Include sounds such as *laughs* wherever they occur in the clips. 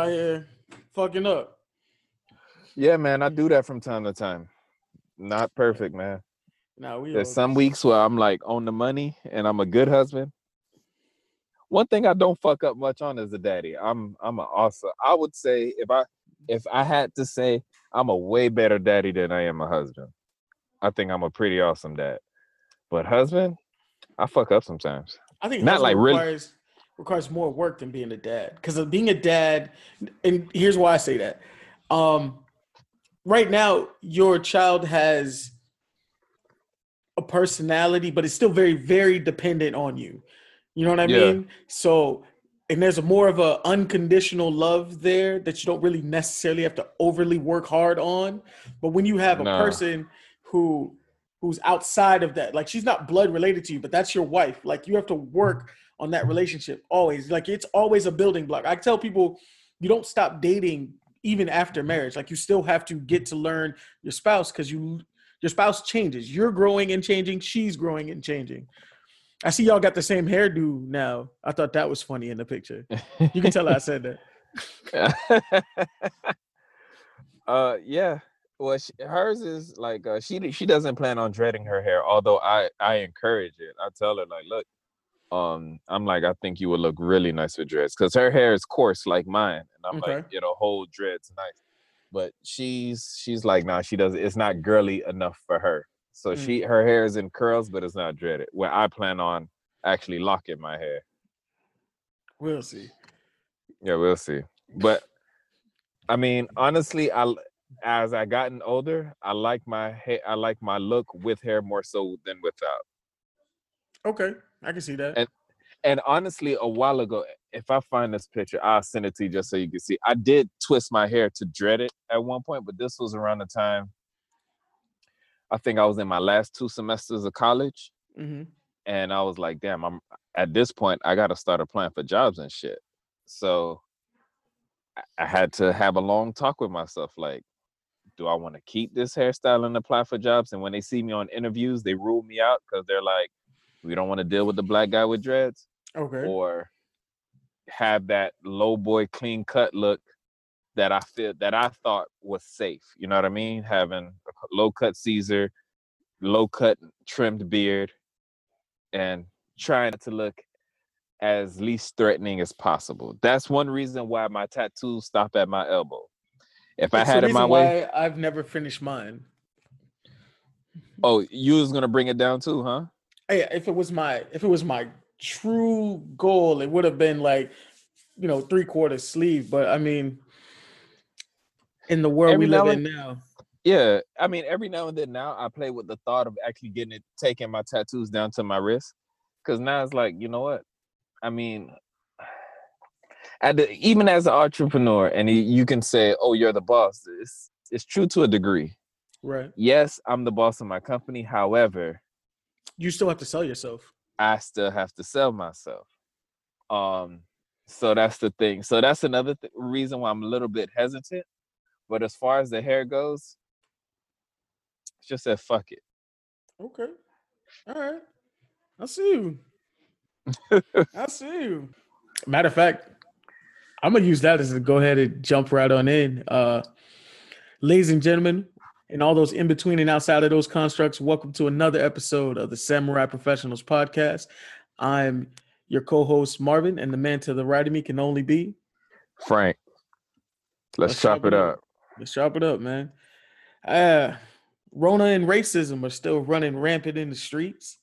out here fucking up. Yeah, man, I do that from time to time. Not perfect, man. Now we There's some weeks where I'm like on the money and I'm a good husband. One thing I don't fuck up much on is a daddy. I'm I'm an awesome. I would say if I if I had to say I'm a way better daddy than I am a husband. I think I'm a pretty awesome dad. But husband, I fuck up sometimes. I think Not like really- requires requires more work than being a dad. Because being a dad, and here's why I say that. Um, right now, your child has a personality, but it's still very, very dependent on you. You know what I Yeah. mean? So, and there's a more of a unconditional love there that you don't really necessarily have to overly work hard on. But when you have a person who who's outside of that, like she's not blood related to you, but that's your wife. Like you have to work on that relationship always. Like it's always a building block. I tell people you don't stop dating even after marriage. Like you still have to get to learn your spouse because you your spouse changes. You're growing and changing. She's growing and changing. I see y'all got the same hairdo now. I thought that was funny in the picture. You can tell I said that. *laughs* uh yeah well she, hers is like uh, she she doesn't plan on dreading her hair although i i encourage it i tell her like look um i'm like i think you would look really nice with dreads because her hair is coarse like mine and i'm like Okay. it'll hold dreads nice but she's she's like nah she doesn't it's not girly enough for her so Mm. she her hair is in curls but it's not dreaded where i plan on actually locking my hair We'll see. yeah, we'll see. But I mean, honestly, i as I gotten older, I like my hair. I like my look with hair more so than without. Okay, I can see that. And- And honestly, a while ago, if I find this picture, I'll send it to you just so you can see. I did twist my hair to dread it at one point, but this was around the time. I think I was in my last two semesters of college, hmm and I was like, "Damn, I'm at this point. I got to start applying for jobs and shit." So I- I had to have a long talk with myself, like, do I want to keep this hairstyle and apply for jobs? And when they see me on interviews, they rule me out because they're like, "We don't want to deal with the black guy with dreads," Okay. or have that low boy clean cut look that I feel that I thought was safe. You know what I mean? Having low cut Caesar, low cut trimmed beard, and trying to look as least threatening as possible. That's one reason why my tattoos stop at my elbow. If I That's the had it my way, why I've never finished mine. oh, you was gonna bring it down too, huh? Hey, if it was my if it was my true goal, it would have been like, you know, three quarter sleeve. But I mean, in the world Every we live in and- now, Yeah, I mean, every now and then now I play with the thought of actually getting it, taking my tattoos down to my wrist, because now it's like, you know what? I mean, *sighs* at the, even as an entrepreneur, and you can say, "Oh, you're the boss." It's it's true to a degree. right? Yes, I'm the boss of my company. However, You still have to sell yourself. I still have to sell myself. Um, so that's the thing. So that's another th- reason why I'm a little bit hesitant. But as far as the hair goes, it's just said fuck it. Okay. All right. I see you. I *laughs* see you. Matter of fact, I'm gonna use that as a go ahead and jump right on in. Uh ladies and gentlemen, and all those in between and outside of those constructs, welcome to another episode of the Samurai Professionals Podcast. I'm your co-host Marvin, and the man to the right of me can only be. Frank, let's, chop, it up. Let's chop it up, man. Uh Rona and racism are still running rampant in the streets.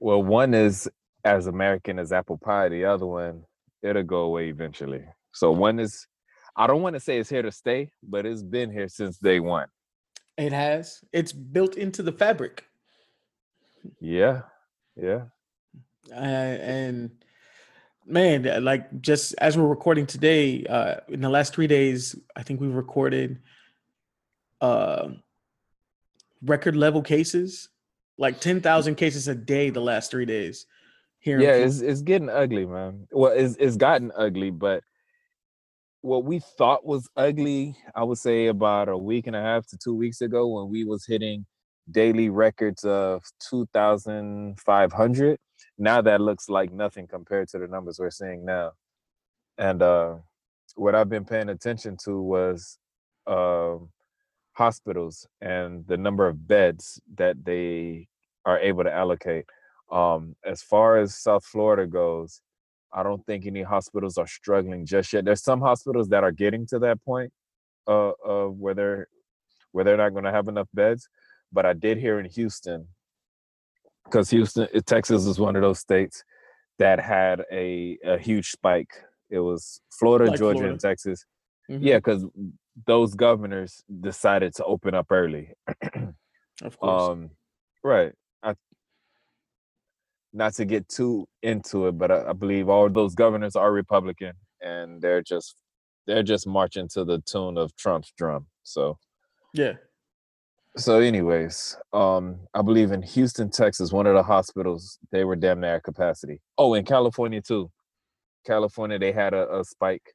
Well, one is as American as apple pie. The other one, it'll go away eventually. So one is, I don't want to say it's here to stay, but it's been here since day one. It has. It's built into the fabric. Yeah, yeah. Uh, and man, uh, like just as we're recording today, uh, in the last three days, I think we've recorded uh, record level cases, like 10,000 cases a day the last three days. Here, yeah it's, it's getting ugly man well it's, it's gotten ugly but what we thought was ugly i would say about a week and a half to two weeks ago when we was hitting daily records of 2500 now that looks like nothing compared to the numbers we're seeing now and uh, what I've been paying attention to was uh, hospitals and the number of beds that they are able to allocate. Um, as far as South Florida goes, I don't think any hospitals are struggling just yet. There's some hospitals that are getting to that point uh, of where they're where they're not going to have enough beds. But I did hear in Houston, because Houston, Texas is one of those states that had a, a huge spike. It was Florida, Like Georgia, Florida. and Texas. Mhm. Yeah, because those governors decided to open up early. *clears throat* of course. Um, right. I, not to get too into it, but I, I believe all those governors are Republican, and they're just they're just marching to the tune of Trump's drum. So yeah. so, anyways, um, I believe in Houston, Texas, one of the hospitals they were damn near capacity. Oh, in California too. California, they had a, a spike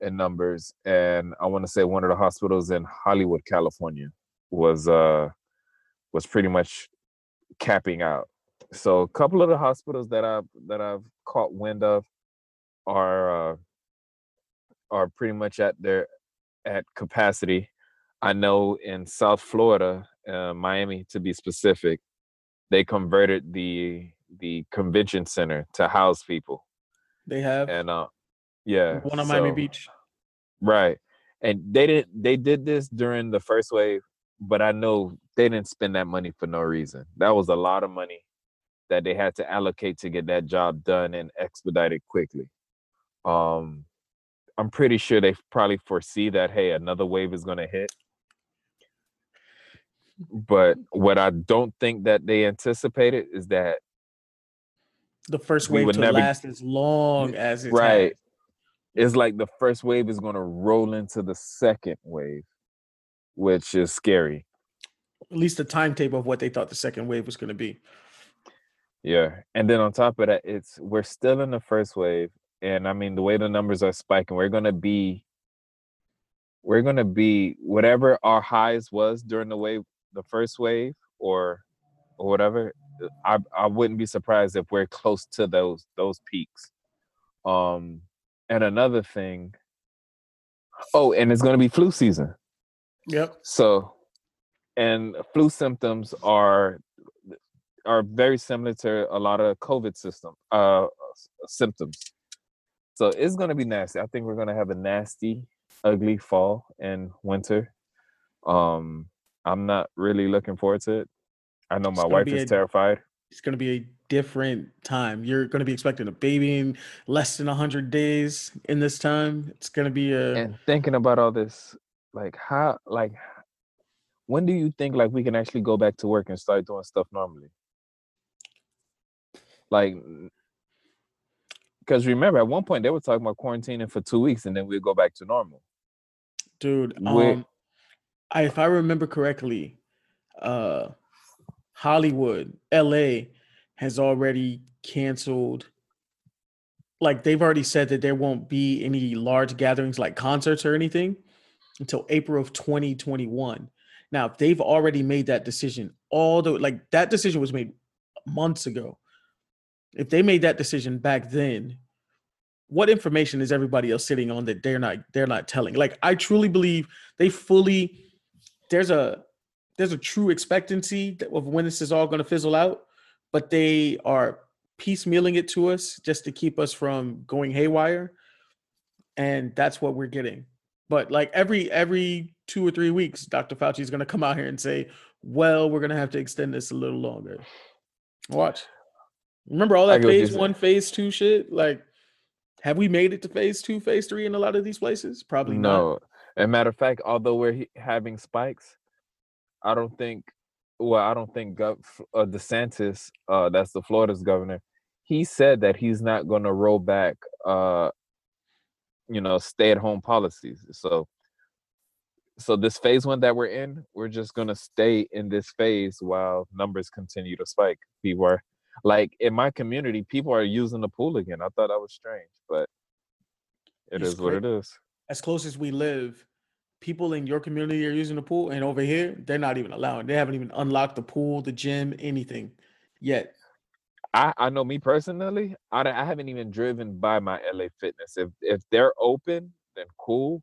in numbers, and I want to say one of the hospitals in Hollywood, California, was uh was pretty much capping out. So, a couple of the hospitals that I've that I've caught wind of are uh, are pretty much at their at capacity. I know in South Florida, uh, Miami to be specific, they converted the the convention center to house people, They have and uh, yeah, one on Miami Beach. right? And they didn't they did this during the first wave, but I know they didn't spend that money for no reason. That was a lot of money that they had to allocate to get that job done and expedited quickly. Um, I'm pretty sure they probably foresee that hey, another wave is going to hit. But what I don't think that they anticipated is that The first wave would to never- last as long as it's right. It's like the first wave is going to roll into the second wave, which is scary. At least the timetable of what they thought the second wave was going to be. Yeah. And then on top of that, it's we're still in the first wave. And I mean, the way the numbers are spiking, we're gonna be we're gonna be whatever our highs was during the wave, the first wave, or or whatever. uh, I I wouldn't be surprised if we're close to those those peaks. Um, and another thing. Oh, and it's gonna be flu season. Yep. So, and flu symptoms are are very similar to a lot of COVID system uh symptoms. So it's gonna be nasty. I think we're gonna have a nasty, ugly fall and winter. Um, I'm not really looking forward to it. I know my wife is a- terrified. It's going to be a different time. You're going to be expecting a baby in less than 100 days in this time. It's going to be a. And thinking about all this, like how, like, when do you think like we can actually go back to work and start doing stuff normally? Like, because remember at one point they were talking about quarantining for two weeks and then we'd go back to normal. Dude, um, I, if I remember correctly, uh, Hollywood, LA has already canceled. Like they've already said that there won't be any large gatherings like concerts or anything until April of 2021. Now, if they've already made that decision, all the like that decision was made months ago. If they made that decision back then, what information is everybody else sitting on that they're not they're not telling? Like i truly believe they fully there's a there's a true expectancy of when this is all going to fizzle out but they are piecemealing it to us just to keep us from going haywire and that's what we're getting. But like every every two or three weeks dr fauci is going to come out here and say well we're going to have to extend this a little longer. Watch remember all that get what you're phase one phase two shit like have we made it to phase two, phase three in a lot of these places? Probably not. No. And matter of fact, although we're he- having spikes, I don't think. Well, I don't think Gov, uh, DeSantis, uh, that's the Florida's governor, he said that he's not going to roll back, uh, you know, stay-at-home policies. So, so this phase one that we're in, we're just going to stay in this phase while numbers continue to spike. People are like in my community, people are using the pool again. I thought that was strange, but it It's is what it is. As close as we live, people in your community are using the pool, and over here, they're not even allowing. They haven't even unlocked the pool, the gym, anything yet. I, I know me personally, I, I haven't even driven by my LA Fitness. If if they're open, then cool.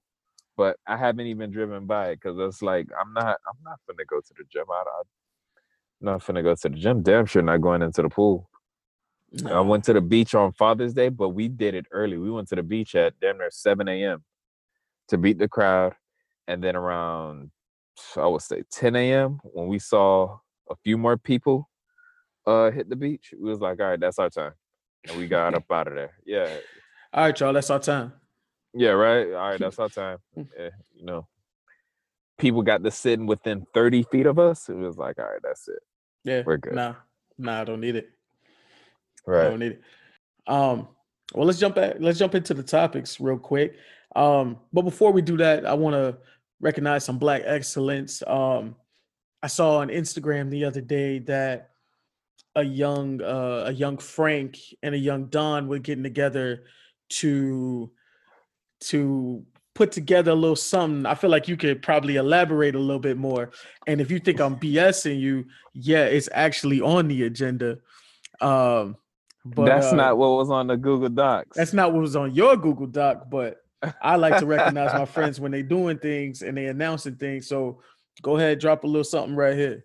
But I haven't even driven by it because it's like I'm not I'm not gonna go to the gym. I, I, not gonna go to the gym. Damn sure not going into the pool. No. I went to the beach on Father's Day, but we did it early. We went to the beach at damn near 7 a.m. to beat the crowd. And then around, I would say 10 a.m., when we saw a few more people uh, hit the beach, we was like, all right, that's our time. And we got up out of there. Yeah. All right, y'all, that's our time. Yeah, right. All right, that's our time. Yeah, *laughs* you know, people got to sitting within 30 feet of us. It was like, all right, that's it. Yeah. We're good. Nah, nah, I don't need it. Right. I don't need it. Um, well, let's jump back. Let's jump into the topics real quick. Um, but before we do that, I want to recognize some black excellence. Um, I saw on Instagram the other day that a young uh, a young Frank and a young Don were getting together to to put together a little something. I feel like you could probably elaborate a little bit more. And if you think I'm BSing you, yeah, it's actually on the agenda. Um, but that's uh, not what was on the Google Docs. That's not what was on your Google Doc, but *laughs* I like to recognize my friends when they doing things and they announcing things. So go ahead, drop a little something right here.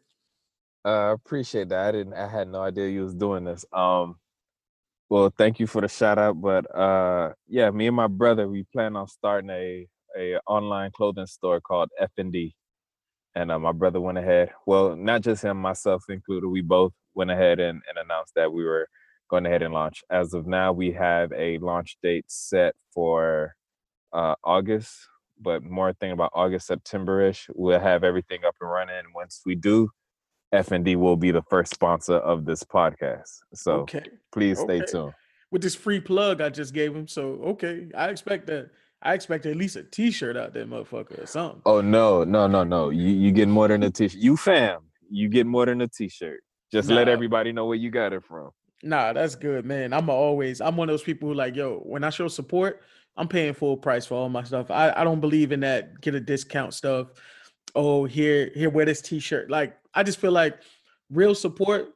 I uh, appreciate that. I didn't I had no idea you was doing this. Um well, thank you for the shout out. But uh yeah, me and my brother, we plan on starting a a online clothing store called F and D. And uh, my brother went ahead. Well, not just him, myself included. We both went ahead and, and announced that we were going ahead and launch. As of now, we have a launch date set for uh, August, but more thing about August, September-ish. We'll have everything up and running. Once we do, FND will be the first sponsor of this podcast. So okay. please stay okay. tuned. With this free plug I just gave him. So okay, I expect that. I expect at least a T-shirt out there, motherfucker, or something. Oh no, no, no, no! You you get more than a T-shirt. You fam, you get more than a T-shirt. Just nah. let everybody know where you got it from. Nah, that's good, man. I'm always I'm one of those people who like, yo, when I show support, I'm paying full price for all my stuff. I, I don't believe in that get a discount stuff. Oh, here, here, wear this t-shirt. Like, I just feel like real support.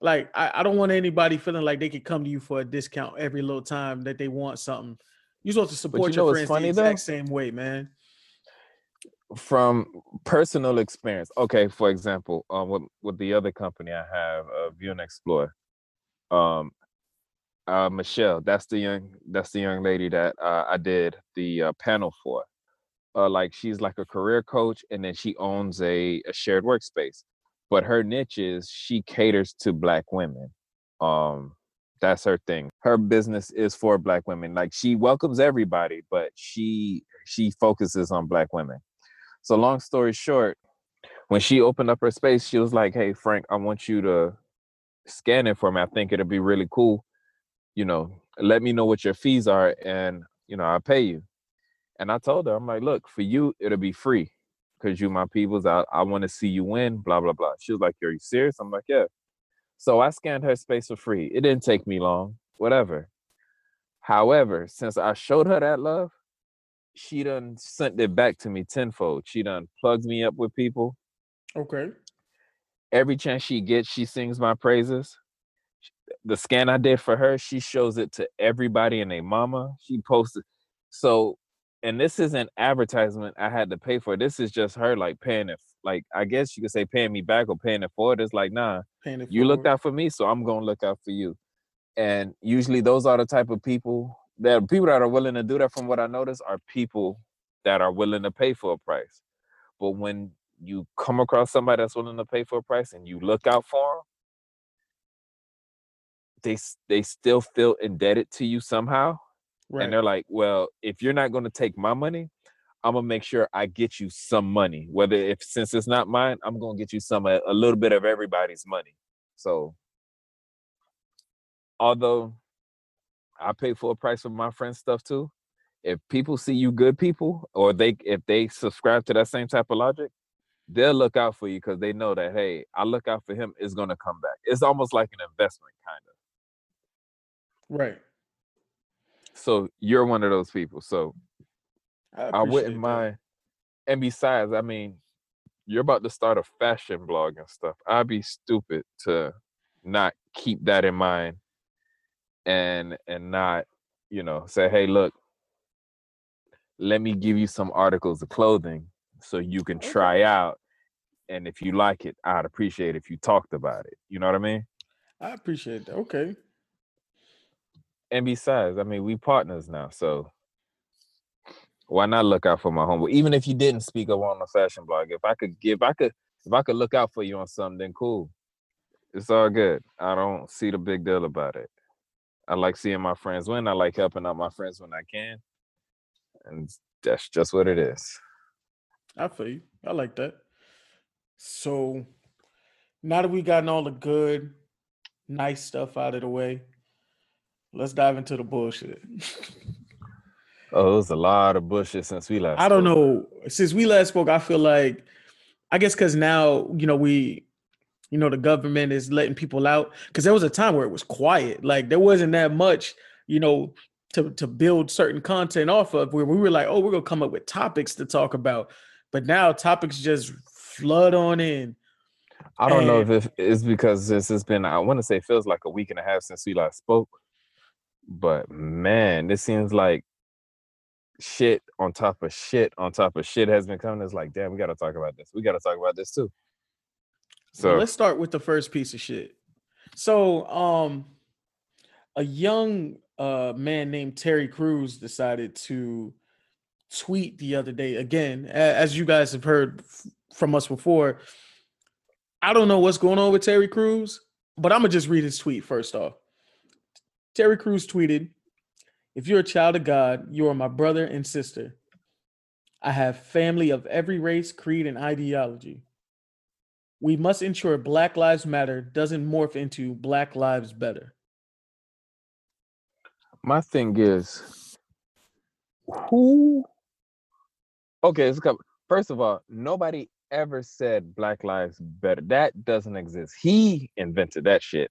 Like, I, I don't want anybody feeling like they could come to you for a discount every little time that they want something. You're supposed to support you your friends funny, the exact though? same way, man. From personal experience, okay. For example, um, with with the other company I have, uh, View and Explore, um, uh, Michelle, that's the young that's the young lady that uh, I did the uh, panel for. Uh, like she's like a career coach, and then she owns a, a shared workspace. But her niche is she caters to black women. Um, that's her thing. Her business is for black women. Like she welcomes everybody, but she she focuses on black women. So long story short, when she opened up her space, she was like, "Hey Frank, I want you to scan it for me. I think it'll be really cool. You know, let me know what your fees are and, you know, I'll pay you. And I told her, I'm like, look, for you, it'll be free because you my peoples. I, I want to see you win, blah, blah, blah. She was like, Are you serious? I'm like, Yeah. So I scanned her space for free. It didn't take me long, whatever. However, since I showed her that love, she done sent it back to me tenfold. She done plugged me up with people. Okay every chance she gets, she sings my praises. The scan I did for her, she shows it to everybody and their mama. She posted. So, and this isn't advertisement I had to pay for. This is just her like paying it. Like I guess you could say paying me back or paying it forward. It's like nah, it you looked out for me, so I'm gonna look out for you. And usually those are the type of people that people that are willing to do that. From what I notice, are people that are willing to pay for a price. But when you come across somebody that's willing to pay for a price and you look out for them, they they still feel indebted to you somehow. Right. And they're like, well, if you're not going to take my money, I'm gonna make sure I get you some money. Whether if since it's not mine, I'm gonna get you some a, a little bit of everybody's money. So, although I pay full price for my friends' stuff too, if people see you good people, or they if they subscribe to that same type of logic, they'll look out for you because they know that hey, I look out for him, is gonna come back. It's almost like an investment, kind of. Right. So you're one of those people. So I, I wouldn't that. mind. And besides, I mean, you're about to start a fashion blog and stuff. I'd be stupid to not keep that in mind and and not you know say hey look let me give you some articles of clothing so you can try out and if you like it i'd appreciate if you talked about it you know what i mean I appreciate that. Okay. And besides i mean we partners now so mm. why not look out for my homeboy? Even if you didn't speak up on the fashion blog if i could give i could if i could look out for you on something then cool. It's all good. I don't see the big deal about it. I like seeing my friends win. I like helping out my friends when i can. And that's just what it is. I feel you. I like that. So now that we've gotten all the good, nice stuff out of the way, let's dive into the bullshit. *laughs* oh it was a lot of bullshit since we last I don't spoke. know. Since we last spoke, I feel like I guess because now, you know, we you know, the government is letting people out. Cause there was a time where it was quiet. Like there wasn't that much, you know, to, to build certain content off of where we were like, oh, we're gonna come up with topics to talk about. But now topics just flood on in. I don't know if it's because this has been, I want to say, feels like a week and a half since we last spoke. But man, this seems like shit on top of shit on top of shit has been coming. It's like, damn, we got to talk about this. We got to talk about this too. So So, let's start with the first piece of shit. So, um, a young uh man named Terry Crews decided to tweet the other day. Again, as you guys have heard from us before, I don't know what's going on with Terry Crews, but I'm gonna just read his tweet first off. Terry Crews tweeted, "If you're a child of God, you are my brother and sister. I have family of every race, creed, and ideology." We must ensure Black Lives Matter doesn't morph into Black Lives Better. my thing is, who? Okay, it's a couple. First of all, nobody ever said Black Lives Better. That doesn't exist. He invented that shit.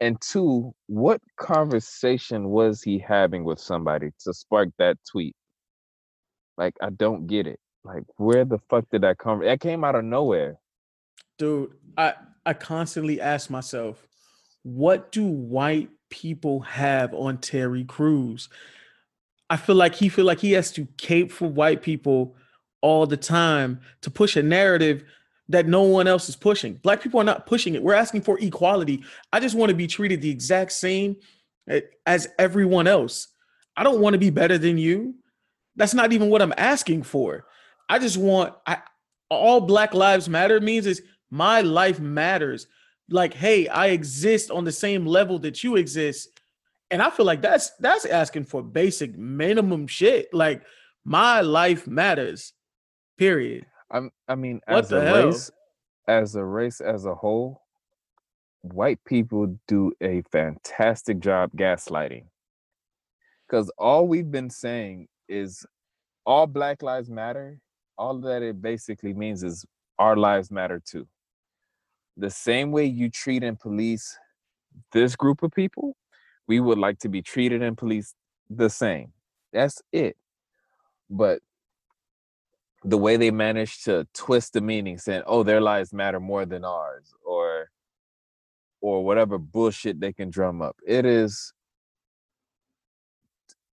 And two, what conversation was he having with somebody to spark that tweet? Like, I don't get it. Like, where the fuck did that come? That came out of nowhere. Dude, I I constantly ask myself, what do white people have on Terry Crews? I feel like he feel like he has to cape for white people all the time to push a narrative that no one else is pushing. Black people are not pushing it. We're asking for equality. I just want to be treated the exact same eh, as everyone else. I don't want to be better than you. That's not even what I'm asking for. I just want I all Black Lives Matter means is my life matters. Like, hey, I exist on the same level that you exist. And I feel like that's that's asking for basic minimum shit. Like my life matters. Period. I'm, I mean, What as a hell? race, as a race as a whole, white people do a fantastic job gaslighting. Because all we've been saying is all Black Lives Matter. All that it basically means is our lives matter too. The same way you treat and police this group of people, we would like to be treated and policed the same. That's it. But the way they manage to twist the meaning saying oh their lives matter more than ours or or whatever bullshit they can drum up. It is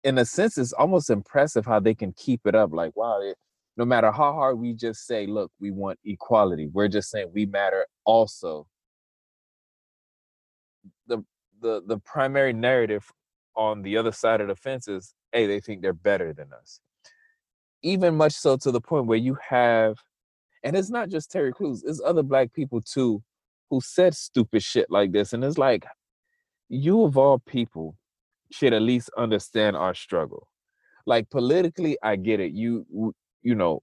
in a sense it's almost impressive how they can keep it up like wow it, no matter how hard we just say look we want equality we're just saying we matter also. The the the primary narrative on the other side of the fence is hey they think they're better than us even much so to the point where you have, and it's not just Terry Crews, it's other black people too who said stupid shit like this. And it's like, you of all people should at least understand our struggle. Like politically, I get it. You, you know,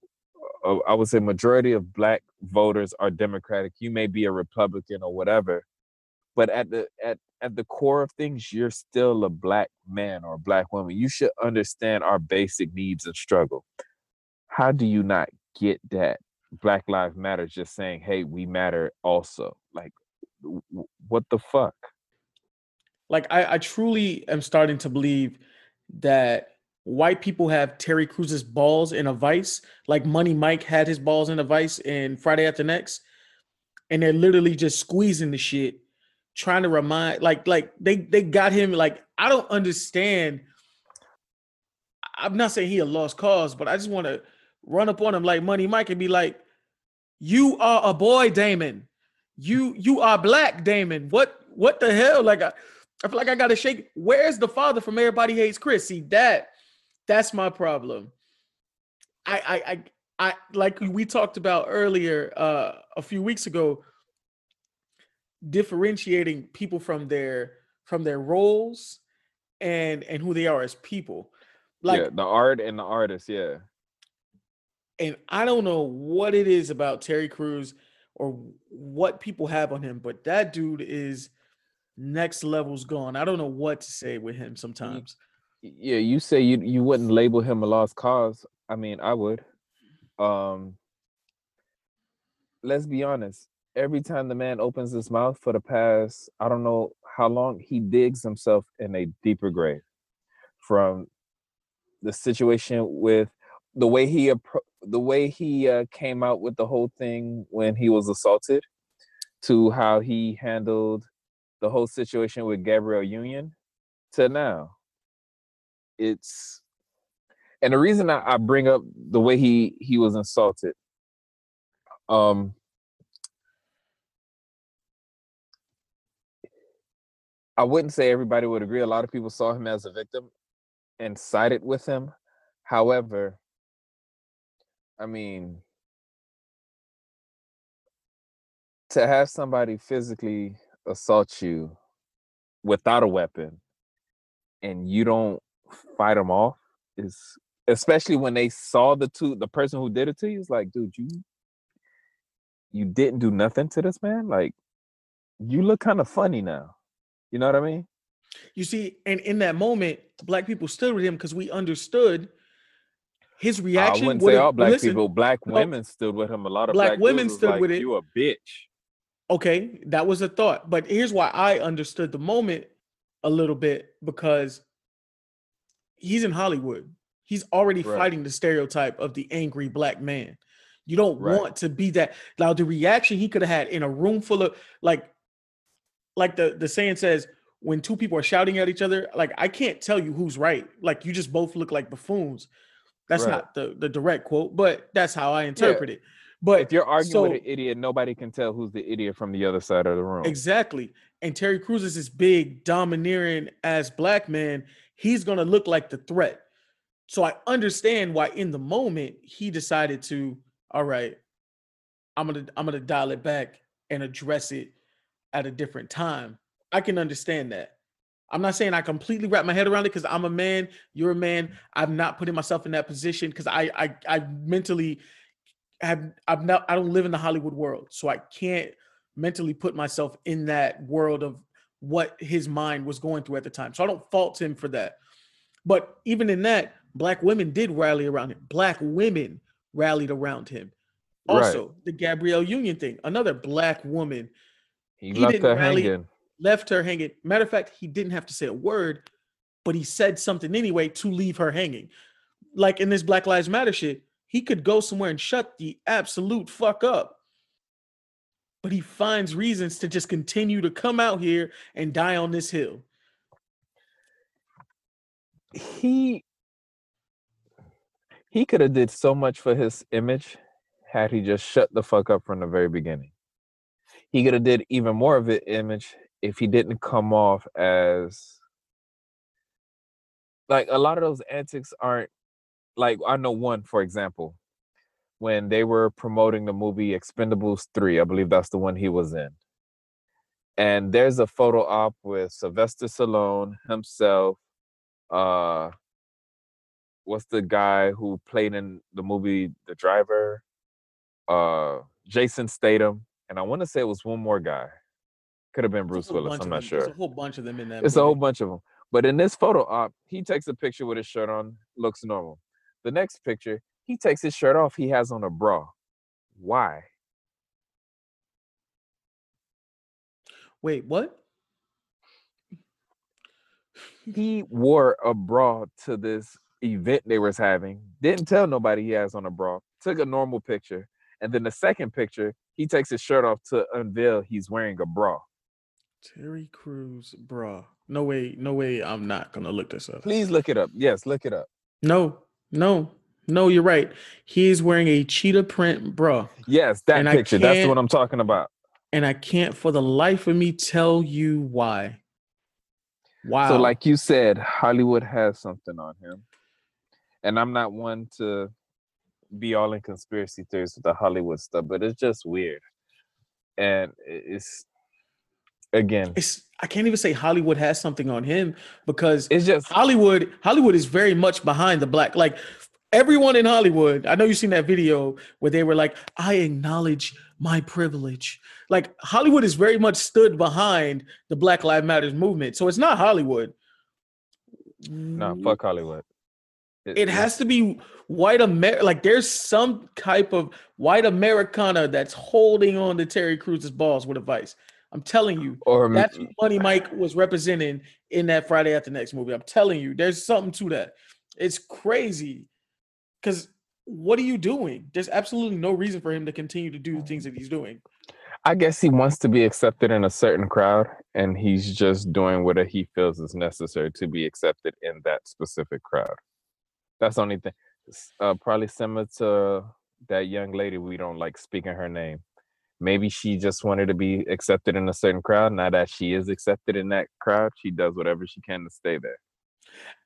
uh, I would say majority of black voters are Democratic. You may be a Republican or whatever, but at the at at the core of things, you're still a black man or a black woman. You should understand our basic needs and struggle. How do you not get that? Black Lives Matter just saying, "Hey, we matter also." Like, what the fuck? Like I, I truly am starting to believe that white people have Terry Crews's balls in a vice, like Money Mike had his balls in a vice in Friday After Next, and they're literally just squeezing the shit trying to remind like like they they got him like I don't understand. I'm not saying he a lost cause, but I just want to run up on him like Money Mike and be like, "You are a boy, Damon. You you are black, Damon. What what the hell? Like I, I feel like I gotta shake. Where's the father from Everybody Hates Chris? See that that's my problem. I I I, I like we talked about earlier uh, a few weeks ago differentiating people from their from their roles and and who they are as people. Like yeah, the art and the artist, yeah. And I don't know what it is about Terry Crews or what people have on him, but that dude is next level's gone. I don't know what to say with him sometimes. Yeah, you say you you wouldn't label him a lost cause. I mean, I would. Um let's be honest every time the man opens his mouth for the past, I don't know how long, he digs himself in a deeper grave from the situation with the way he the way he uh, came out with the whole thing when he was assaulted to how he handled the whole situation with Gabrielle Union to now. It's and the reason I, I bring up the way he he was insulted, um, I wouldn't say everybody would agree. A lot of people saw him as a victim and sided with him. However, I mean, to have somebody physically assault you without a weapon and you don't fight them off is especially when they saw the two the person who did it to you is like dude you you didn't do nothing to this man like you look kind of funny now you know what I mean? You see, and in that moment, black people stood with him because we understood his reaction. I wouldn't say all black listen, people. Black no, women stood with him. A lot of black, black women stood like, with it. You a bitch. Okay, that was a thought. But here's why I understood the moment a little bit because he's in Hollywood. He's already right. fighting the stereotype of the angry black man. You don't right. want to be that. Now, the reaction he could have had in a room full of like like the the saying says when two people are shouting at each other like i can't tell you who's right like you just both look like buffoons that's right. not the the direct quote but that's how i interpret yeah. it but if you're arguing so, with an idiot nobody can tell who's the idiot from the other side of the room exactly and terry crews is this big domineering as black man he's gonna look like the threat so i understand why in the moment he decided to all right i'm gonna i'm gonna dial it back and address it at a different time. I can understand that. I'm not saying I completely wrap my head around it because I'm a man, you're a man. I'm not putting myself in that position because I, I I mentally have I'm not I don't live in the Hollywood world. So I can't mentally put myself in that world of what his mind was going through at the time. So I don't fault him for that. But even in that, black women did rally around him. Black women rallied around him. Also, right. the Gabrielle Union thing, another black woman he, he left her rally, hanging. Left her hanging. Matter of fact, he didn't have to say a word, but he said something anyway to leave her hanging. Like in this Black Lives Matter shit, he could go somewhere and shut the absolute fuck up. But he finds reasons to just continue to come out here and die on this hill. He he could have did so much for his image had he just shut the fuck up from the very beginning he could have did even more of the image if he didn't come off as like a lot of those antics aren't like I know one for example when they were promoting the movie Expendables 3 I believe that's the one he was in and there's a photo op with Sylvester Stallone himself uh what's the guy who played in the movie The Driver uh Jason Statham and I want to say it was one more guy. Could have been Bruce Willis. I'm not sure. There's a whole bunch of them in that. It's movie. a whole bunch of them. But in this photo op, he takes a picture with his shirt on, looks normal. The next picture, he takes his shirt off. He has on a bra. Why? Wait, what? he wore a bra to this event they was having. Didn't tell nobody he has on a bra. Took a normal picture. And then the second picture, he takes his shirt off to unveil he's wearing a bra. Terry Crews, bruh. No way, no way. I'm not gonna look this up. Please look it up. Yes, look it up. No, no, no. You're right. He is wearing a cheetah print, bruh. Yes, that And picture. That's what I'm talking about. And I can't for the life of me tell you why. Wow. So, like you said, Hollywood has something on him, and I'm not one to be all in conspiracy theories with the Hollywood stuff, but it's just weird, and it's again, it's I can't even say Hollywood has something on him because it's just Hollywood Hollywood is very much behind the black like everyone in Hollywood. I know you've seen that video where they were like, "I acknowledge my privilege." Like Hollywood is very much stood behind the Black Lives Matters movement. So it's not Hollywood. no fuck Hollywood. It has to be white Amer like there's some type of white Americana that's holding on to Terry Crews's balls with advice. I'm telling you. or That's what Money Mike was representing in that Friday After Next movie. I'm telling you, there's something to that. It's crazy. Because what are you doing? There's absolutely no reason for him to continue to do the things that he's doing. I guess he wants to be accepted in a certain crowd, and he's just doing what he feels is necessary to be accepted in that specific crowd. That's the only thing. Uh, probably similar to that young lady we don't like speaking her name. Maybe she just wanted to be accepted in a certain crowd. Now that she is accepted in that crowd, she does whatever she can to stay there.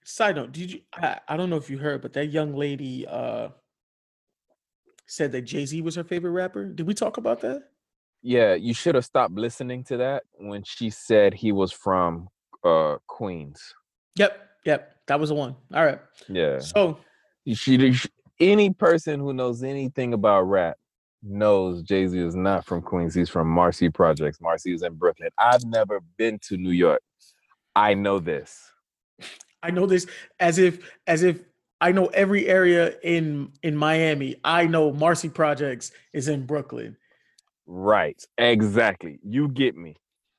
Side note, did you I, I don't know if you heard, but that young lady uh said that Jay-Z was her favorite rapper. Did we talk about that? Yeah, you should have stopped listening to that when she said he was from uh Queens. Yep, yep. That was the one. All right. Yeah. So she any person who knows anything about rap knows Jay Z is not from Queens. He's from Marcy Projects. Marcy is in Brooklyn. I've never been to New York. I know this. I know this as if as if I know every area in in Miami. I know Marcy Projects is in Brooklyn. Right. Exactly. You get me.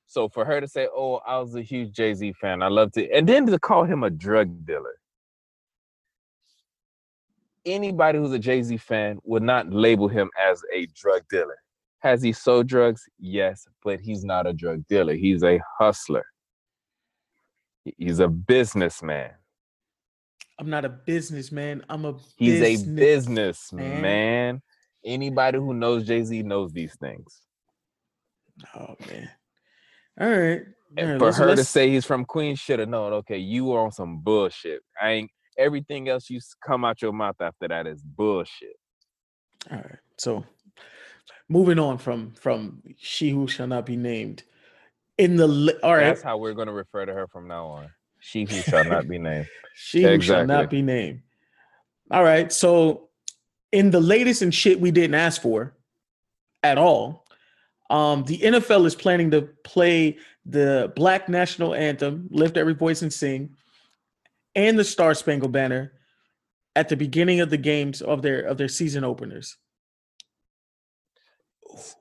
So for her to say, "Oh, I was a huge Jay Z fan. I loved it," and then to call him a drug dealer. Anybody who's a Jay Z fan would not label him as a drug dealer. Has he sold drugs? Yes, but he's not a drug dealer. He's a hustler. He's a businessman. I'm not a businessman. I'm a He's a businessman. man. Anybody who knows Jay Z knows these things. Oh man. All right. All And for her to say he's from Queens, should have known. Okay, you were on some bullshit. I ain't everything else you come out your mouth after that is bullshit. All right. So moving on from from she who shall not be named. In the li- all right, That's how we're gonna refer to her from now on. She who shall not be named. *laughs* she who shall not be named. All right. So in the latest and shit we didn't ask for at all, um, the NFL is planning to play the Black National Anthem, "Lift Every Voice and Sing," and the Star Spangled Banner at the beginning of the games of their of their season openers.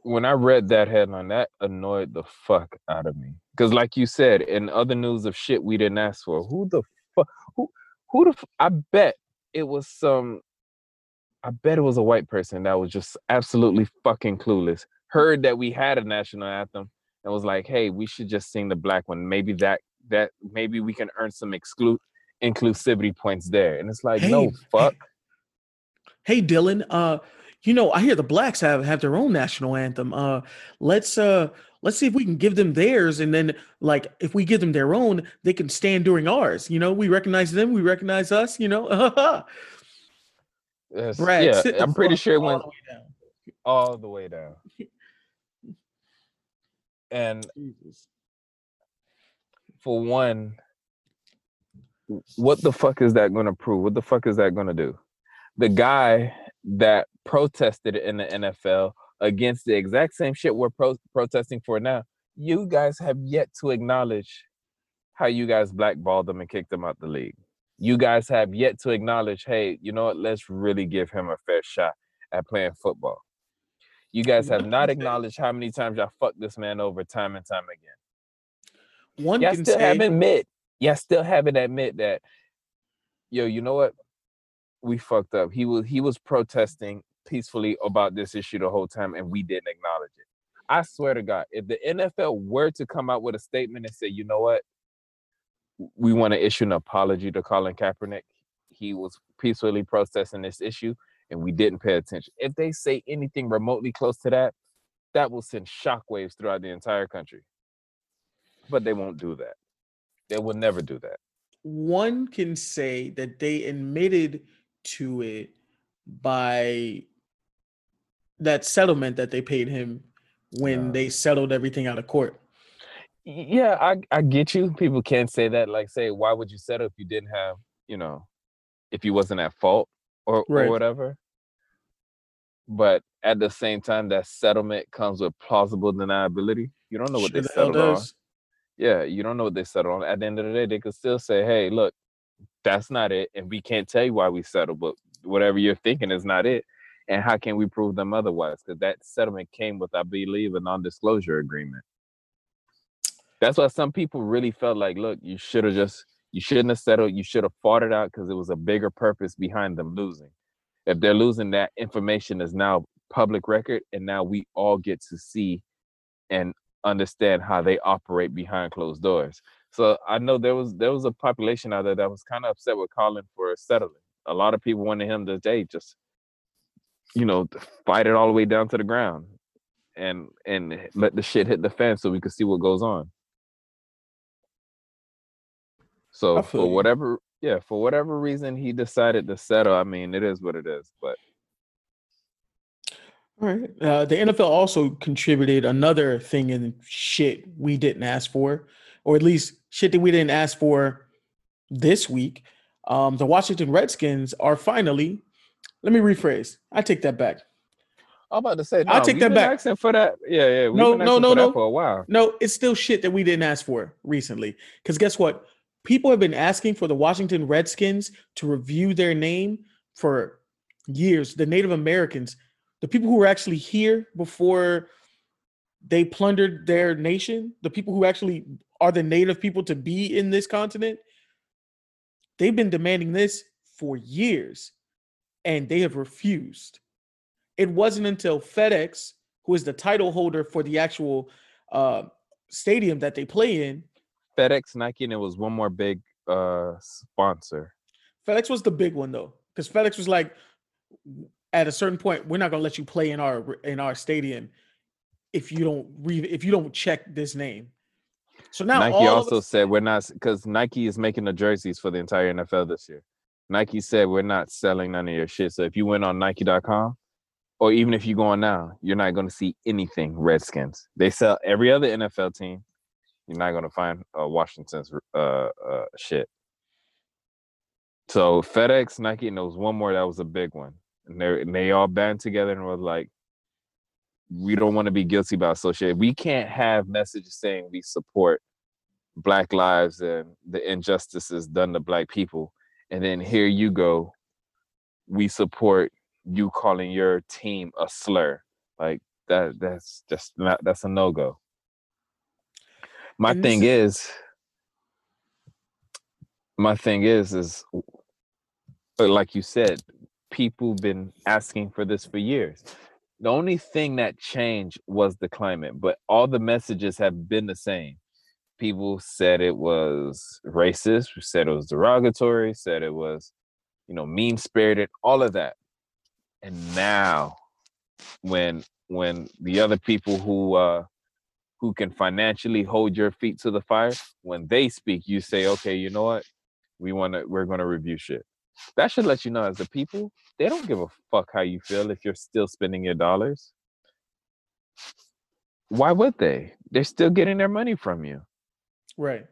When I read that headline, that annoyed the fuck out of me. Because, like you said, in other news of shit we didn't ask for, who the fuck, who, who the, f- I bet it was some, I bet it was a white person that was just absolutely fucking clueless. Heard that we had a national anthem and was like, hey, we should just sing the black one. Maybe that, that, maybe we can earn some exclu- inclusivity points there. And it's like, no, Hey, fuck. Hey Dylan, uh, you know, I hear the blacks have have their own national anthem. Uh, let's uh let's see if we can give them theirs, and then like if we give them their own, they can stand during ours. You know, we recognize them, we recognize us. You know, *laughs* Yes, Brad, yeah, I'm pretty sure it all the way down. all the way down. *laughs* And Jesus. for one, what the fuck is that going to prove? What the fuck is that going to do? The guy that protested in the NFL against the exact same shit we're pro- protesting for now, you guys have yet to acknowledge how you guys blackballed him and kicked him out the league. You guys have yet to acknowledge, hey, you know what? Let's really give him a fair shot at playing football. You guys have not acknowledged how many times y'all fucked this man over time and time again. One Y'all still say, haven't Y'all still haven't admit that. Yo, you know what? We fucked up. He was he was protesting peacefully about this issue the whole time, and we didn't acknowledge it. I swear to God, if the NFL were to come out with a statement and say, you know what, we want to issue an apology to Colin Kaepernick. He was peacefully protesting this issue and we didn't pay attention. If they say anything remotely close to that, that will send shockwaves throughout the entire country. But they won't do that. They will never do that. One can say that they admitted to it by that settlement that they paid him when yeah. they settled everything out of court. Yeah, I, I get you. People can't say that, like say, why would you settle if you didn't have, you know, if you wasn't at fault or, right. or whatever. But at the same time, that settlement comes with plausible deniability. You don't know what sure they settled on. Yeah, you don't know what they settled on. At the end of the day, they could still say, "Hey, look, that's not it, and we can't tell you why we settled, but whatever you're thinking is not it." And how can we prove them otherwise? Because that settlement came with, I believe, a non-disclosure agreement. That's why some people really felt like, look, you should have just, you shouldn't have settled. You should have fought it out because it was a bigger purpose behind them losing. If they're losing, that information is now public record, and now we all get to see and understand how they operate behind closed doors. So I know there was there was a population out there that was kind of upset with Colin for settling. A lot of people wanted him to, hey, just you know, fight it all the way down to the ground and and let the shit hit the fan so we could see what goes on. So for whatever yeah, for whatever reason he decided to settle, I mean, it is what it is, but all right. Uh, the NFL also contributed another thing in shit we didn't ask for, or at least shit that we didn't ask for this week. Um, the Washington Redskins are finally let me rephrase. I take that back. I'm about to say, no, I'll take that back. Asking for that, yeah, yeah. no, no, no, no. For a while, no, it's still shit that we didn't ask for recently. Because guess what? People have been asking for the Washington Redskins to review their name for years. The Native Americans, the people who were actually here before they plundered their nation, the people who actually are the native people to be in this continent, they've been demanding this for years and they have refused. It wasn't until FedEx, who is the title holder for the actual uh, stadium that they play in, FedEx, Nike, and it was one more big uh, sponsor. FedEx was the big one though, because FedEx was like, at a certain point, we're not gonna let you play in our in our stadium if you don't re- if you don't check this name. So now Nike also us- said we're not because Nike is making the jerseys for the entire NFL this year. Nike said we're not selling none of your shit. So if you went on Nike.com, or even if you go on now, you're not going to see anything Redskins. They sell every other NFL team. You're not going to find uh, Washington's uh, uh, shit. So FedEx, Nike, and there was one more that was a big one, and they and they all band together and were like, "We don't want to be guilty about associating. We can't have messages saying we support Black lives and the injustices done to Black people, and then here you go we support you calling your team a slur like that that's just not that's a no-go my and thing is, is my thing is is like you said people been asking for this for years the only thing that changed was the climate but all the messages have been the same people said it was racist, said it was derogatory, said it was, you know, mean spirited, all of that. And now when when the other people who uh who can financially hold your feet to the fire, when they speak, you say, okay, you know what? We wanna we're gonna review shit. That should let you know as the people, they don't give a fuck how you feel if you're still spending your dollars. Why would they? They're still getting their money from you. Right.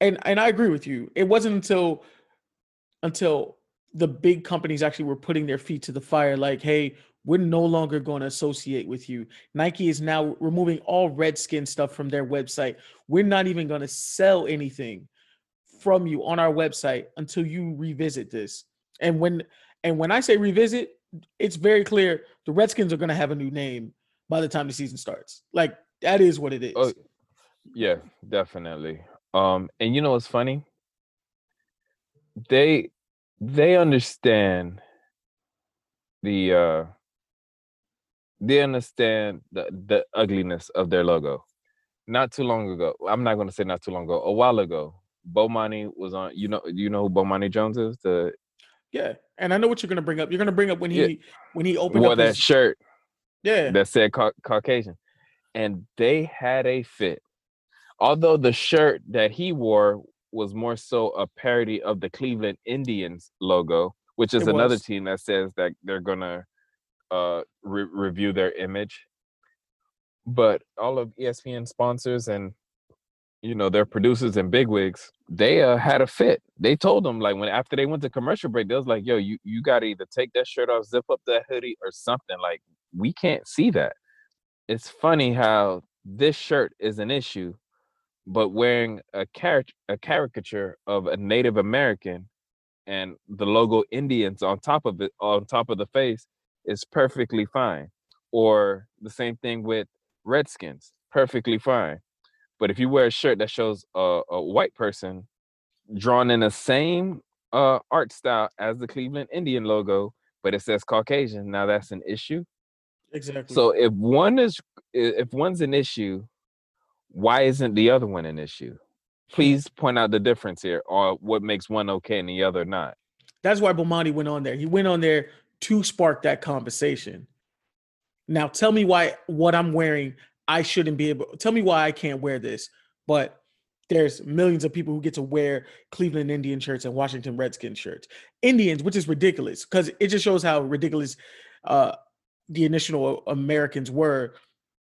And and I agree with you. It wasn't until until the big companies actually were putting their feet to the fire like, "Hey, we're no longer going to associate with you." Nike is now removing all Redskin stuff from their website. We're not even going to sell anything from you on our website until you revisit this. And when and when I say revisit, it's very clear the Redskins are going to have a new name by the time the season starts. Like that is what it is. Oh, yeah, definitely. Um, and you know what's funny? They they understand the uh they understand the the ugliness of their logo. Not too long ago, I'm not going to say not too long ago. A while ago, Bomani was on. You know, you know who Bomani Jones is? The yeah, and I know what you're going to bring up. You're going to bring up when he yeah. when he opened wore up that his, shirt. Yeah, that said ca- Caucasian, and they had a fit. Although the shirt that he wore was more so a parody of the Cleveland Indians logo, which is it another was. team that says that they're gonna uh, re- review their image. But all of ESPN sponsors and you know their producers and bigwigs, they uh, had a fit. They told them like when after they went to commercial break, they was like, "Yo, you you got to either take that shirt off, zip up that hoodie, or something." Like we can't see that. It's funny how this shirt is an issue, but wearing a car- a caricature of a Native American and the logo Indians on top of it on top of the face is perfectly fine. Or the same thing with Redskins, perfectly fine. But if you wear a shirt that shows a, a white person drawn in the same uh, art style as the Cleveland Indian logo, but it says Caucasian, now that's an issue. Exactly. So if one is if one's an issue, why isn't the other one an issue? Please point out the difference here, or what makes one okay and the other not. That's why Bomani went on there. He went on there to spark that conversation. Now tell me why what I'm wearing I shouldn't be able tell me why I can't wear this. But there's millions of people who get to wear Cleveland Indian shirts and Washington Redskins shirts. Indians, which is ridiculous because it just shows how ridiculous uh, the initial Americans were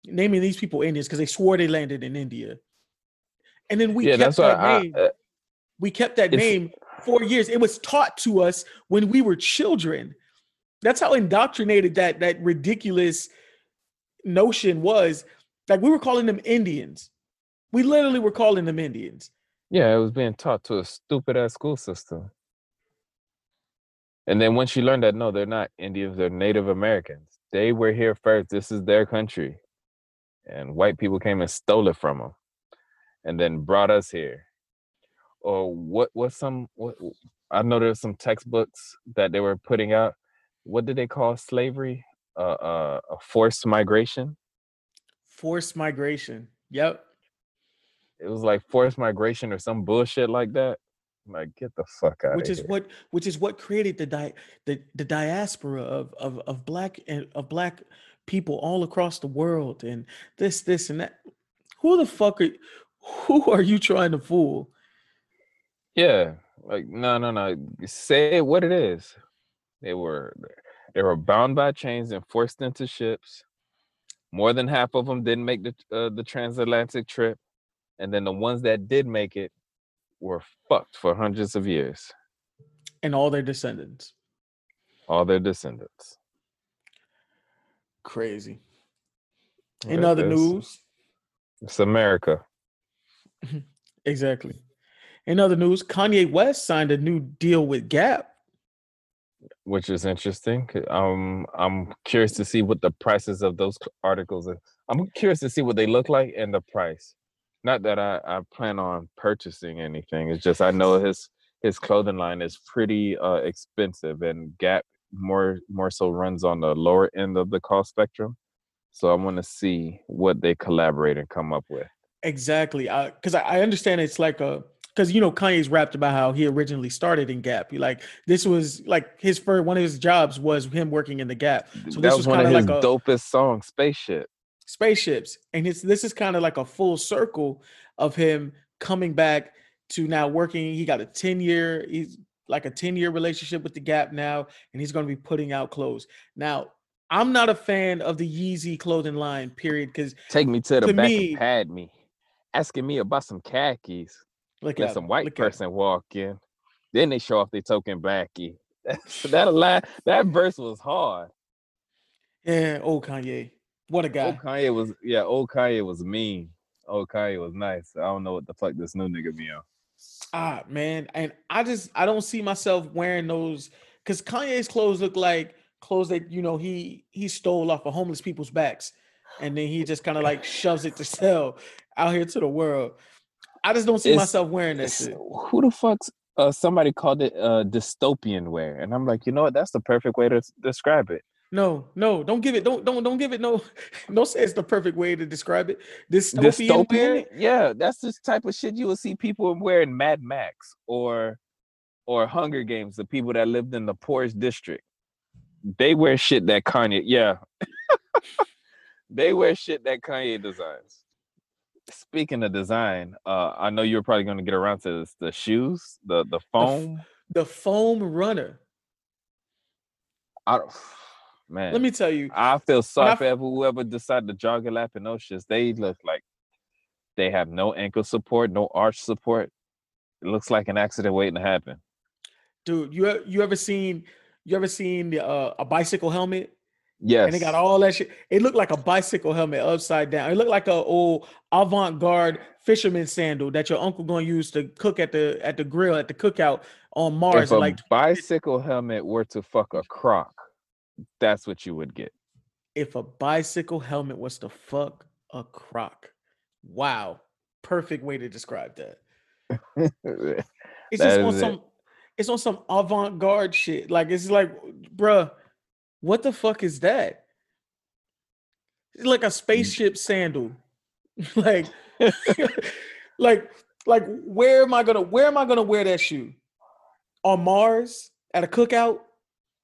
naming these people Indians because they swore they landed in India. And then we yeah, kept that name. I, uh, we kept that name for years. It was taught to us when we were children. That's how indoctrinated that that ridiculous notion was. Like we were calling them Indians. We literally were calling them Indians. Yeah, it was being taught to a stupid ass school system. And then once you learn that no, they're not Indians, they're Native Americans. They were here first. This is their country. And white people came and stole it from them and then brought us here. Or what what's some what I know there's some textbooks that they were putting out what did they call slavery? Uh, uh, a forced migration. Forced migration. Yep. It was like forced migration or some bullshit like that. like, get the fuck out. Which is here. what which is what created the di- the the diaspora of of of black and of black people all across the world and this this and that. Who the fuck are who are you trying to fool? Yeah, like no, no, no. Say what it is. They were they were bound by chains and forced into ships. More than half of them didn't make the uh, the transatlantic trip, and then the ones that did make it were fucked for hundreds of years. And all their descendants. All their descendants. Crazy. In it other is. news, it's America. *laughs* exactly. In other news, Kanye West signed a new deal with Gap which is interesting. Um, I'm curious to see what the prices of those articles are. I'm curious to see what they look like and the price. Not that I, I plan on purchasing anything. It's just I know his his clothing line is pretty uh, expensive, and Gap more more so runs on the lower end of the cost spectrum. So I want to see what they collaborate and come up with. Exactly, because I, I understand it's like a because you know Kanye's rapped about how he originally started in Gap. He like this was like his first one of his jobs was him working in the Gap. So this was, was kind of like a dopest song, Spaceship. Spaceships, and it's this is kind of like a full circle of him coming back to now working. He got a ten year, he's like a ten year relationship with the Gap now, and he's going to be putting out clothes now. I'm not a fan of the Yeezy clothing line, period. Because take me to the to back me, and pad me, asking me about some khakis. Look Let some white person walk in. Then they show off their token backy. *laughs* that line, that verse was hard. Yeah, old Kanye. What a guy. Old Kanye was yeah, old Kanye was mean. Old Kanye was nice. I don't know what the fuck this new nigga be on. Ah man, and I just I don't see myself wearing those because Kanye's clothes look like clothes that you know he he stole off of homeless people's backs, and then he just kind of like shoves it to *laughs* sell out here to the world. I just don't see myself wearing this. shit. Who the fuck's uh, somebody called it uh, dystopian wear, and I'm like, you know what? That's the perfect way to describe it. No, no, don't give it. Don't don't don't give it. No, *laughs* no. Say it's the perfect way to describe it. Dystopian. Dystopian? Yeah, that's the type of shit you will see people wearing Mad Max or or Hunger Games. The people that lived in the poorest district, they wear shit that Kanye. Yeah, *laughs* they wear shit that Kanye designs. Speaking of design, uh, I know you're probably going to get around to this, the shoes, the the foam, the foam runner. I don't, *sighs* man. Let me tell you, I feel sorry I, for whoever decided to jog a lap in those shits. They look like they have no ankle support, no arch support. It looks like an accident waiting to happen. Dude, you you ever seen you ever seen the, uh, a bicycle helmet? Yes. And it got all that shit. It looked like a bicycle helmet upside down. It looked like a old avant-garde fisherman sandal that your uncle gonna use to cook at the at the grill at the cookout on Mars. If a like bicycle helmet were to fuck a croc, that's what you would get. If a bicycle helmet was to fuck a croc, wow, perfect way to describe that. *laughs* it's that just on some. It. It's on some avant-garde shit. Like it's like, bruh, what the fuck is that? It's like a spaceship sandal. *laughs* like, *laughs* like, like, where am I gonna where am I gonna wear that shoe? On Mars at a cookout?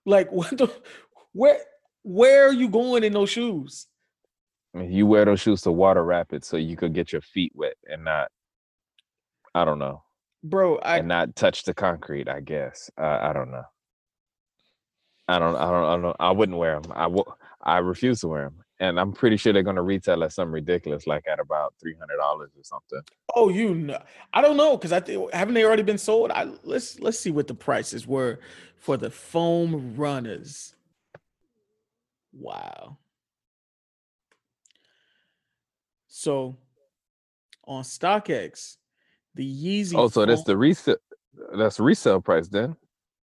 Like, *laughs* what the where where are you going in those shoes? You wear those shoes to water rapids so you could get your feet wet and not, I don't know, bro, I, and not touch the concrete. I guess uh, I don't know. I don't, I don't, I don't. I wouldn't wear them. I will. I refuse to wear them, and I'm pretty sure they're gonna retail at something ridiculous, like at about three hundred dollars or something. Oh, you know, I don't know because I think haven't they already been sold? I let's let's see what the prices were for the foam runners. Wow. So on StockX, the Yeezy. Oh, so foam, that's the resale. That's resale price then.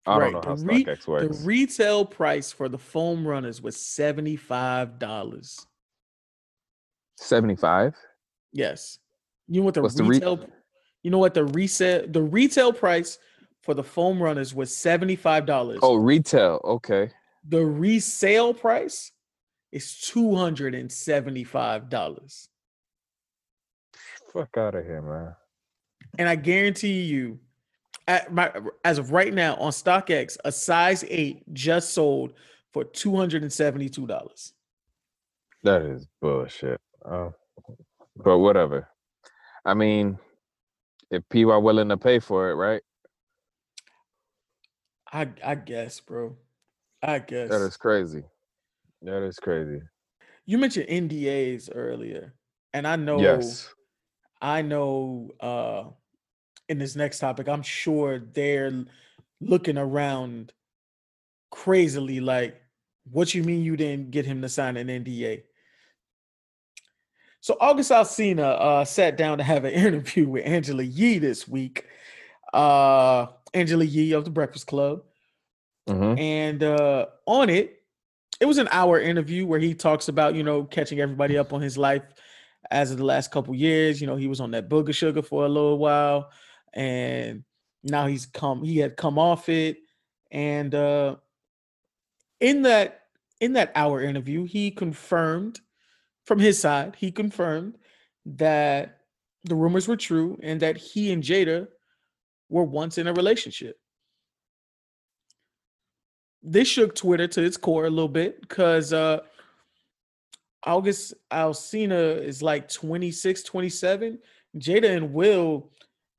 I right. don't know how the re- StockX works. The retail price for the foam runners was seventy five dollars. Seventy five. Yes. You know what the What's retail? The re- you know what the resale? The retail price for the foam runners was seventy five dollars. Oh, retail. Okay. The resale price is two hundred and seventy five dollars. Fuck out of here, man. And I guarantee you, at my, as of right now on StockX, a size eight just sold for two hundred and seventy-two dollars. That is bullshit. Uh, but whatever. I mean, if people are willing to pay for it, right? I I guess, bro. I guess that is crazy. That is crazy. You mentioned NDAs earlier, and I know, yes, I know. uh in this next topic, I'm sure they're looking around crazily like, what you mean you didn't get him to sign an NDA? So August Alsina uh, sat down to have an *laughs* interview with Angela Yee this week. Uh, Angela Yee of the Breakfast Club. Mm-hmm. And uh, on it, it was an hour interview where he talks about, you know, catching everybody up on his life as of the last couple years. You know, he was on that booger sugar for a little while and now he's come he had come off it and uh in that in that hour interview he confirmed from his side he confirmed that the rumors were true and that he and Jada were once in a relationship this shook Twitter to its core a little bit because uh August Alsina is like 26, 27. Jada and Will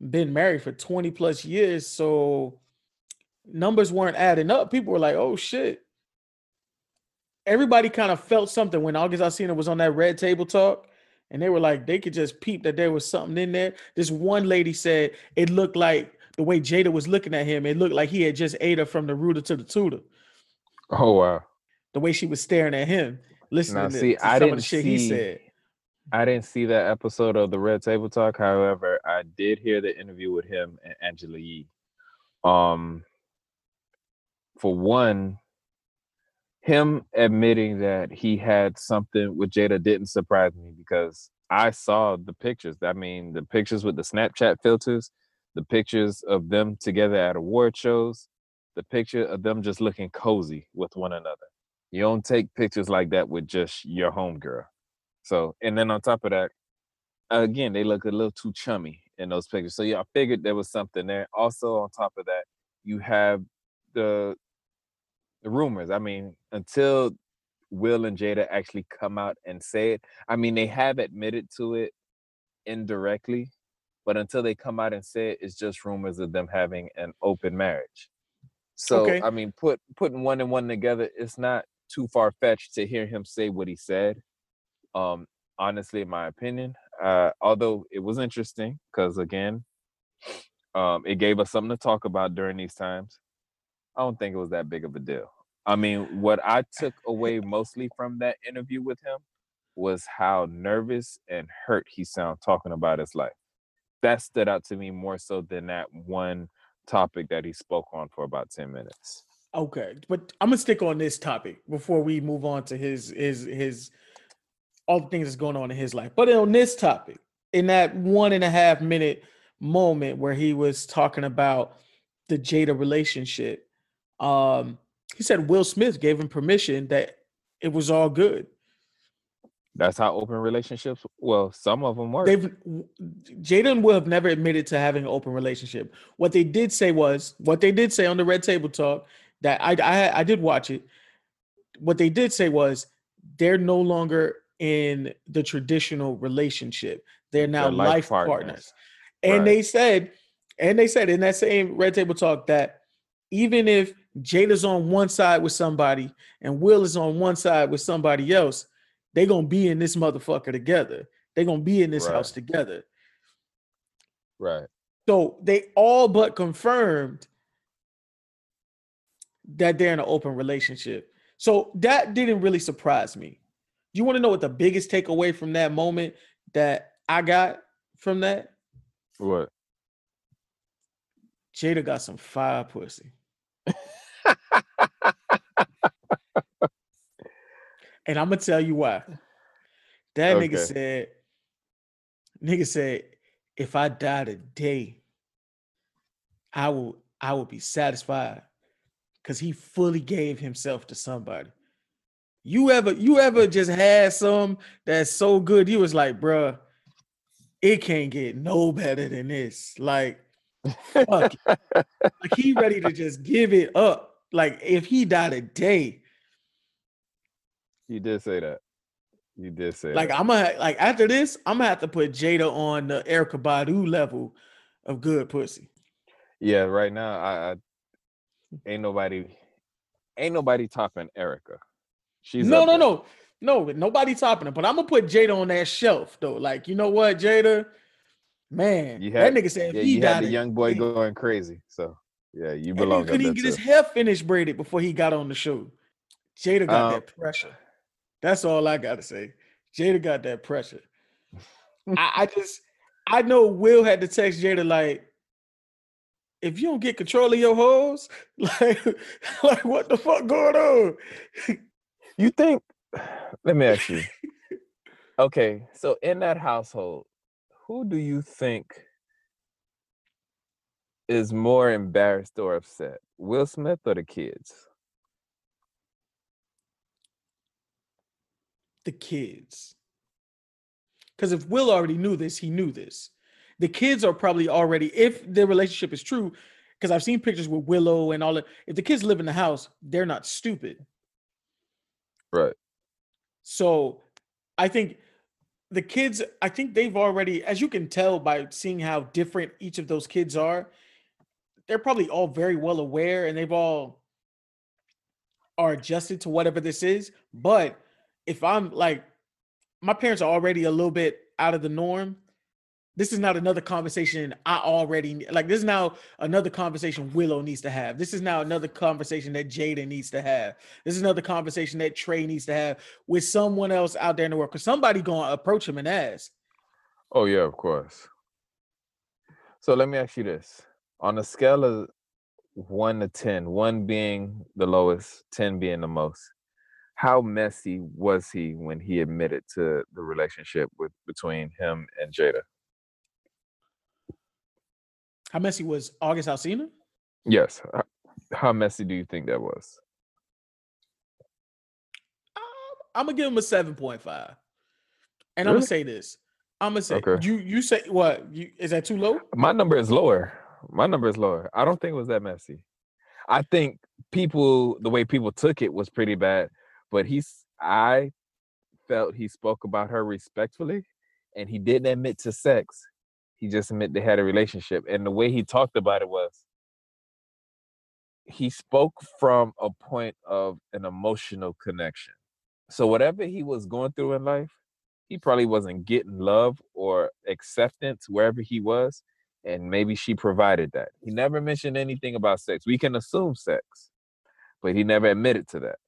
been married for 20 plus years, so numbers weren't adding up. People were like, "Oh shit." Everybody kind of felt something when August Alsina was on that red table talk, and they were like, they could just peep that there was something in there. This one lady said it looked like the way Jada was looking at him, it looked like he had just ate her from the rooter to the tutor. Oh wow. The way she was staring at him, listening now, see, to, to I some of the shit see, he said. I didn't see that episode of the Red Table Talk. However, I did hear the interview with him and Angela Yee. Um, for one, him admitting that he had something with Jada didn't surprise me because I saw the pictures. I mean, the pictures with the Snapchat filters, the pictures of them together at award shows, the picture of them just looking cozy with one another. You don't take pictures like that with just your homegirl. So, and then on top of that, again, they look a little too chummy in those pictures. So yeah, I figured there was something there. Also, on top of that, you have the the rumors. I mean, until Will and Jada actually come out and say it, I mean, they have admitted to it indirectly, but until they come out and say it, it's just rumors of them having an open marriage. So Okay. I mean, put putting one and one together, it's not too far fetched to hear him say what he said. Um, honestly, in my opinion, uh, although it was interesting because again, um, it gave us something to talk about during these times. I don't think it was that big of a deal. I mean, what I took away mostly from that interview with him was how nervous and hurt he sounded talking about his life. That stood out to me more so than that one topic that he spoke on for about 10 minutes. Okay, but I'm gonna stick on this topic before we move on to his his his all the things that's going on in his life. But on this topic, in that one and a half minute moment where he was talking about the Jada relationship, um, he said Will Smith gave him permission that it was all good. That's how open relationships, well, some of them work. They've Jada and Will have never admitted to having an open relationship. What they did say was what they did say on the Red Table Talk that I I, I did watch it. What they did say was they're no longer in the traditional relationship. They're now They're life life, partners. partners. And Right. they said, and they said in that same Red Table Talk that even if Jada's on one side with somebody and Will is on one side with somebody else, they're gonna be in this motherfucker together. They're gonna be in this Right. house together. right. So they all but confirmed that they're in an open relationship. So that didn't really surprise me. You want to know what the biggest takeaway from that moment that I got from that? What? Jada got some fire pussy. *laughs* and I'm gonna tell you why. That nigga said, nigga said, if I die today, I will I will be satisfied because he fully gave himself to somebody. You ever you ever just had some that's so good, you was like, bruh, it can't get no better than this. Like, fuck *laughs* like he ready to just give it up. Like if he died today, You did say that. You did say like that. I'm gonna like after this, I'm gonna have to put Jada on the Erykah Badu level of good pussy. Yeah, right now I, I ain't nobody ain't nobody topping Erykah. She's no, no, no, no, nobody topping it. But I'm gonna put Jada on that shelf though. Like, you know what, Jada? Man, You had- that nigga said Yeah, he you died had the young boy going crazy. So yeah, you belong couldn't even get his hair finished braided before he got on the show. Jada got Um, that pressure. That's all I gotta say. Jada got that pressure. *laughs* I, I just I know Will had to text Jada like, if you don't get control of your hoes, *laughs* like, *laughs* like what the fuck going on? You think? *sighs* Let me ask you. *laughs* Okay, so in that household, who do you think is more embarrassed or upset? Will Smith or the kids? The kids. Because if Will already knew this, he knew this. The kids are probably already, if the relationship is true, because I've seen pictures with Willow and all that. If the kids live in the house, they're not stupid. Right. So I think the kids, I think they've already, as you can tell by seeing how different each of those kids are, they're probably all very well aware and they've all are adjusted to whatever this is. But if I'm like, my parents are already a little bit out of the norm. This is not another conversation I already like. This is now another conversation Willow needs to have. This is now another conversation that Jada needs to have. This is another conversation that Trey needs to have with someone else out there in the world. Because somebody gonna approach him and ask. Oh yeah, of course. So let me ask you this: on a scale of one to ten, one being the lowest, ten being the most, how messy was he when he admitted to the relationship with between him and Jada? How messy was August Alsina? Yes. How messy do you think that was? Um, I'm gonna give him a seven point five, and I'm gonna say this. I'm gonna say Okay. you you say what? You, is that too low? My number is lower. My number is lower. I don't think it was that messy. I think people, the way people took it was pretty bad, but he's, I felt he spoke about her respectfully and he didn't admit to sex. He just admitted they had a relationship. And the way he talked about it was he spoke from a point of an emotional connection. So whatever he was going through in life, he probably wasn't getting love or acceptance wherever he was and maybe she provided that. He never mentioned anything about sex. We can assume sex, but he never admitted to that.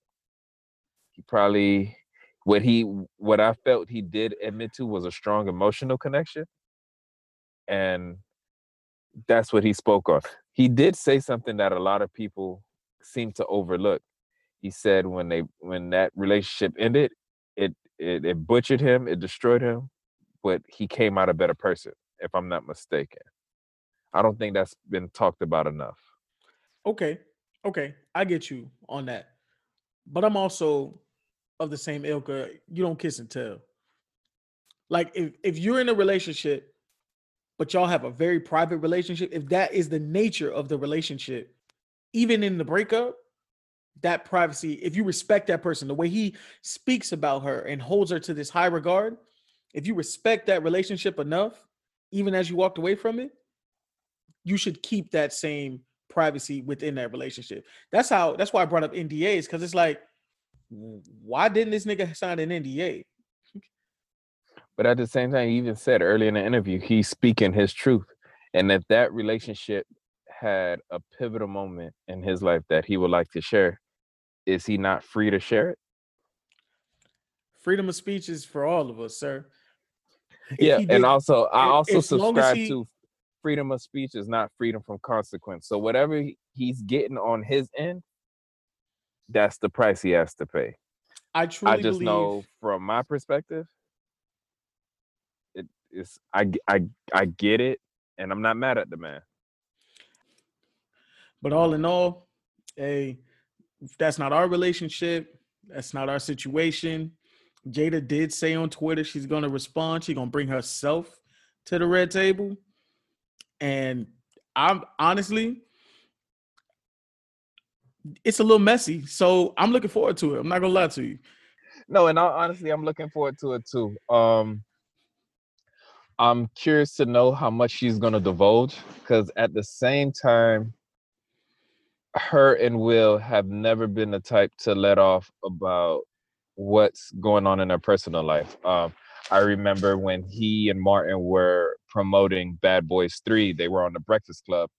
He probably what he what I felt he did admit to was a strong emotional connection. And that's what he spoke on. He did say something that a lot of people seem to overlook. He said when they when that relationship ended, it it, it butchered him, it destroyed him, but he came out a better person, if I'm not mistaken. I don't think that's been talked about enough. Okay, okay, I get you on that, but I'm also of the same ilk. uh, You don't kiss and tell. Like if if you're in a relationship, but y'all have a very private relationship, if that is the nature of the relationship, even in the breakup, that privacy, if you respect that person, the way he speaks about her and holds her to this high regard, if you respect that relationship enough, even as you walked away from it, you should keep that same privacy within that relationship. That's how that's why I brought up NDAs, because it's like, why didn't this nigga sign an NDA? But at the same time, he even said earlier in the interview, he's speaking his truth. And that that relationship had a pivotal moment in his life that he would like to share. Is he not free to share it? Freedom of speech is for all of us, sir. If yeah. he And did- also, I also as long as subscribe he- to freedom of speech is not freedom from consequence. So whatever he's getting on his end, that's the price he has to pay. I truly I just believe know from my perspective, it is I I I get it, and I'm not mad at the man. But all in all, hey, that's not our relationship. That's not our situation. Jada did say on Twitter she's gonna respond. She's gonna bring herself to the red table. And I'm honestly, it's a little messy. So I'm looking forward to it. I'm not gonna lie to you. No, and I, honestly, I'm looking forward to it too. Um, I'm curious to know how much she's gonna divulge, because at the same time, her and Will have never been the type to let off about what's going on in their personal life. Um, I remember when he and Martin were promoting Bad Boys 3, they were on the Breakfast Club,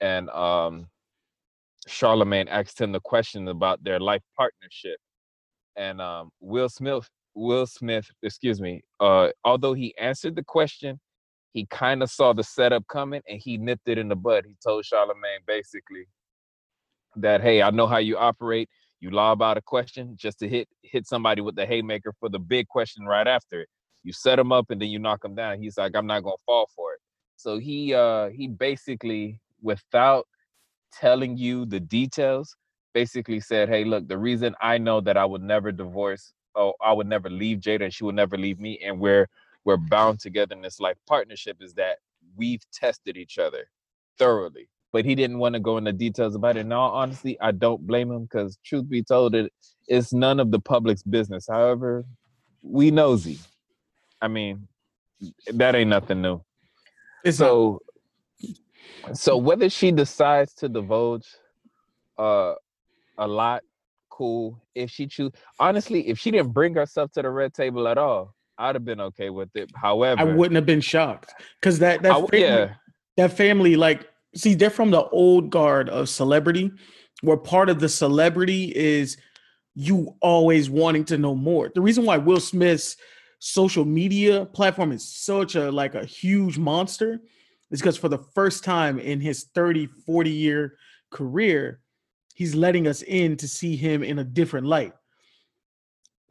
and um, Charlemagne asked him the question about their life partnership. And um, Will Smith, Will Smith, excuse me, uh, although he answered the question, he kind of saw the setup coming and he nipped it in the bud. He told Charlemagne basically that, hey, I know how you operate. You lob out a question just to hit hit somebody with the haymaker for the big question right after it. You set him up and then you knock him down. He's like, I'm not gonna fall for it. So he uh he basically, without telling you the details, basically said, Hey, look, the reason I know that I would never divorce, oh, I would never leave Jada and she would never leave me, and we're we're bound together in this life partnership is that we've tested each other thoroughly but he didn't want to go into details about it. And all honestly, I don't blame him because truth be told, it it's none of the public's business. However, we nosy. I mean, that ain't nothing new. It's So, so whether she decides to divulge uh, a lot, cool. If she choose, honestly, if she didn't bring herself to the red table at all, I'd have been okay with it. However, I wouldn't have been shocked because that that I family, yeah, that family like see they're from the old guard of celebrity where part of the celebrity is you always wanting to know more the reason why will smith's social media platform is such a like a huge monster is because for the first time in his 30 40 year career he's letting us in to see him in a different light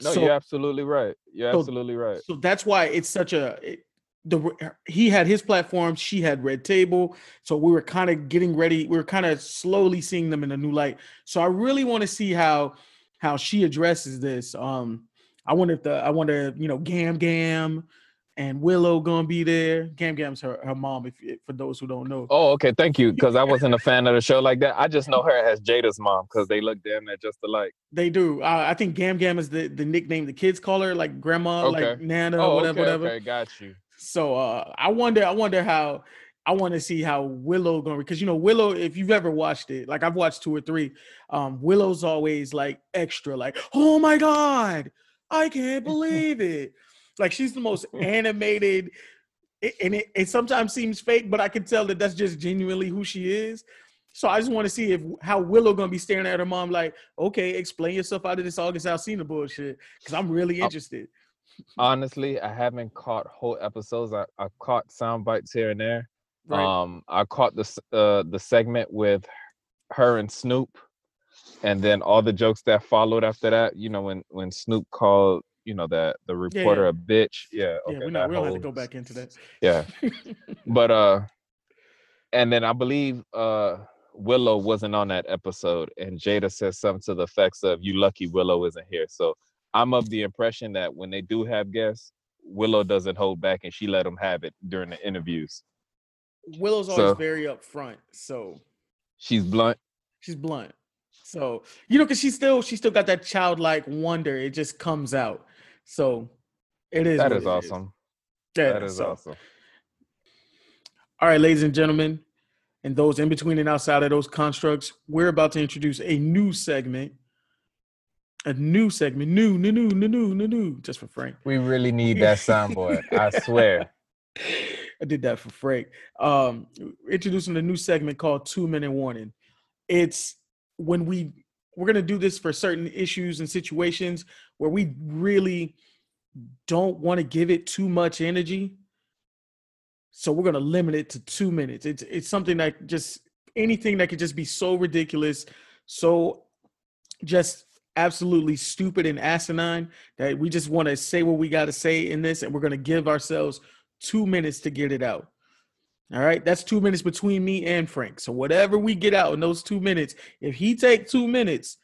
no, So- you're absolutely right. You're so- absolutely right. so that's why it's such a it, the he had his platform, she had Red Table, so we were kind of getting ready. We were kind of slowly seeing them in a new light. So I really want to see how how she addresses this. Um, I wonder if the I wonder you know Gam Gam and Willow gonna be there. Gam Gam's her her mom. If for those who don't know. Oh, okay, thank you. Because I *laughs* wasn't a fan of the show like that. I just know her as Jada's mom because they look damn near just alike. They do. Uh, I think Gam Gam is the the nickname the kids call her, like grandma, Okay. like Nana, Oh, whatever, okay, whatever. okay, got you. So uh, I wonder, I wonder how I want to see how Willow gonna because you know Willow, if you've ever watched it, like I've watched two or three, um, Willow's always like extra, like oh my god, I can't *laughs* believe it. Like she's the most *laughs* animated, and it, it sometimes seems fake, but I can tell that that's just genuinely who she is. So I just want to see if how Willow gonna be staring at her mom like, okay, explain yourself out of this August Alsina bullshit, because I'm really Uh, interested. Honestly, I haven't caught whole episodes. I, I caught sound bites here and there. Right. Um, I caught the uh, the segment with her and Snoop, and then all the jokes that followed after that. You know, when when Snoop called, you know, that the reporter yeah. a bitch. Yeah, yeah, we, not, we don't have to go back into that. Yeah, *laughs* but uh, and then I believe uh Willow wasn't on that episode, and Jada says something to the effects of "You lucky Willow isn't here." So I'm of the impression that when they do have guests, Willow doesn't hold back, and she let them have it during the interviews. Willow's always So- very upfront, so She's blunt. she's blunt. So you know, because she still she still got that childlike wonder. It just comes out. So it is. That is is awesome. Yeah, That is so- awesome. All right, ladies and gentlemen, and those in between and outside of those constructs, we're about to introduce a new segment. A new segment, new, new, new, new, new, new, new, just for Frank. We really need that soundboard. I *laughs* swear. I did that for Frank. Um, introducing a new segment called Two Minute Warning. It's when we we're gonna do this for certain issues and situations where we really don't want to give it too much energy. So we're gonna limit it to two minutes. It's it's something that just anything that could just be so ridiculous, so just absolutely stupid and asinine that we just want to say what we got to say in this, and we're gonna give ourselves two minutes to get it out. All right, that's two minutes between me and Frank. So whatever we get out in those two minutes, if he take two minutes,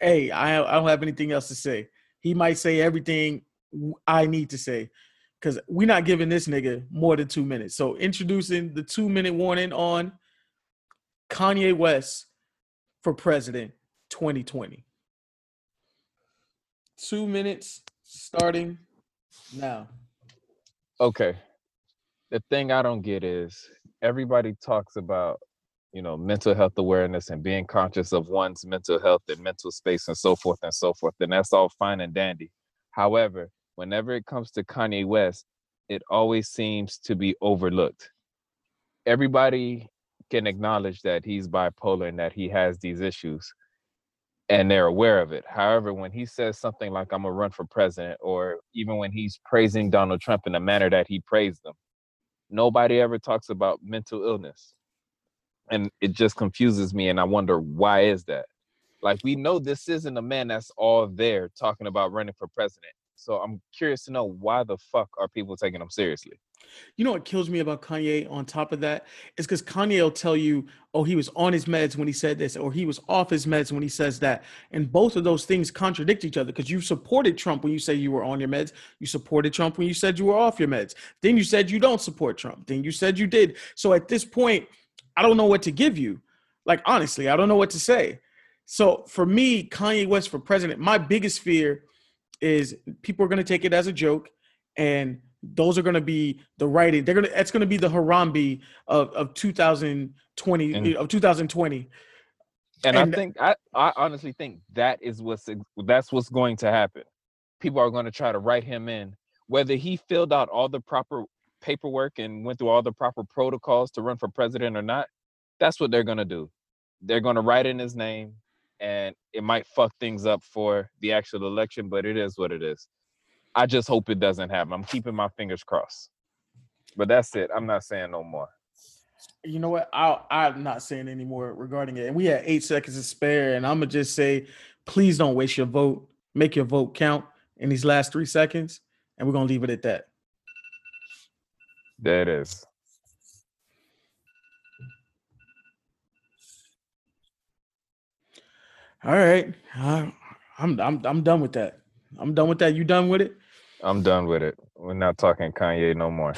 hey, I, I don't have anything else to say. He might say everything I need to say because we're not giving this nigga more than two minutes. So introducing the two minute warning on Kanye West for president 2020. Two minutes starting now. Okay. The thing I don't get is everybody talks about, you know, mental health awareness and being conscious of one's mental health and mental space and so forth and so forth. And that's all fine and dandy. However, whenever it comes to Kanye West, it always seems to be overlooked. Everybody can acknowledge that he's bipolar and that he has these issues and they're aware of it. However, when he says something like, I'm gonna run for president, or even when he's praising Donald Trump in the manner that he praised them, nobody ever talks about mental illness. And it just confuses me, and I wonder why is that? Like, we know this isn't a man that's all there talking about running for president. So I'm curious to know why the fuck are people taking him seriously? You know what kills me about Kanye on top of that is because Kanye will tell you, oh, he was on his meds when he said this, or he was off his meds when he says that. And both of those things contradict each other because you supported Trump when you say you were on your meds. You supported Trump when you said you were off your meds. Then you said you don't support Trump. Then you said you did. So at this point, I don't know what to give you. Like, honestly, I don't know what to say. So for me, Kanye West for president, my biggest fear is people are going to take it as a joke and those are going to be the writing. They're going to. It's going to be the Harambe of of 2020 And- of 2020. And, And- I think I, I honestly think that is what's that's what's going to happen. People are going to try to write him in, whether he filled out all the proper paperwork and went through all the proper protocols to run for president or not. That's what they're going to do. They're going to write in his name, and it might fuck things up for the actual election, but it is what it is. I just hope it doesn't happen. I'm keeping my fingers crossed. But that's it. I'm not saying no more. You know what? I I'm not saying any more regarding it. And we had eight seconds to spare, and I'm gonna just say, please don't waste your vote. Make your vote count in these last three seconds, and we're gonna leave it at that. There it is. All right, I, I'm I'm I'm done with that. I'm done with that. You done with it? I'm done with it. We're not talking Kanye no more.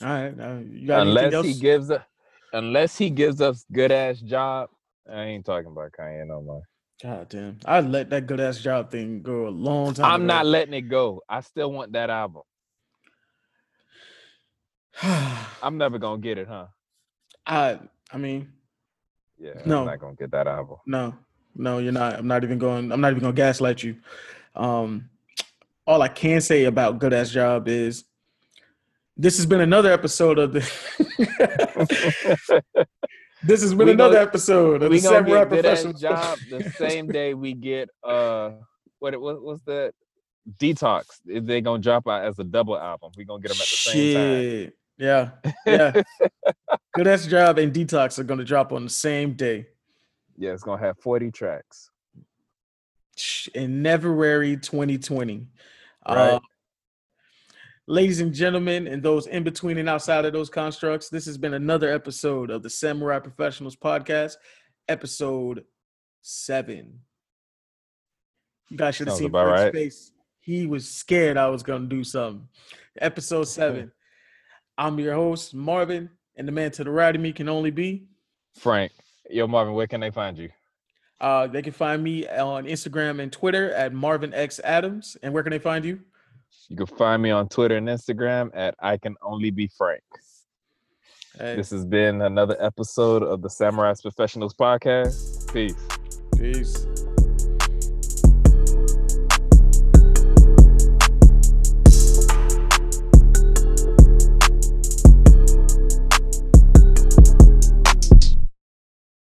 All right. Uh, unless he gives us, unless he gives us good ass job, I ain't talking about Kanye no more. God damn. I let that good ass job thing go a long time. I'm ago. not letting it go. I still want that album. *sighs* I'm never gonna get it, huh? I I mean, Yeah, No. I'm not gonna get that album. no, no, you're not. I'm not even going, I'm not even gonna gaslight you. Um all I can say about good ass job is this has been another episode of the *laughs* *laughs* This has been We another episode of the gonna Samurai get good ass Professionals. job *laughs* the same day we get uh what it what was that detox? They're gonna drop out as a double album, we gonna get them at the same time. Yeah. Yeah. *laughs* good ass job and detox are gonna drop on the same day. Yeah, it's gonna have 40 tracks. In February 2020. Uh, Right. ladies and gentlemen, and those in between and outside of those constructs, this has been another episode of the Samurai Professionals Podcast, episode seven. You guys should have Sounds seen Frank's right. face. He was scared I was going to do something. Episode seven. *laughs* I'm your host, Marvin, and the man to the right of me can only be. Frank, yo Marvin, where can they find you? Uh, they can find me on Instagram and Twitter at Marvin X Adams. And where can they find you? You can find me on Twitter and Instagram at I can only be Frank. Hey, This has been another episode of the Samurai Professionals Podcast. Peace. peace.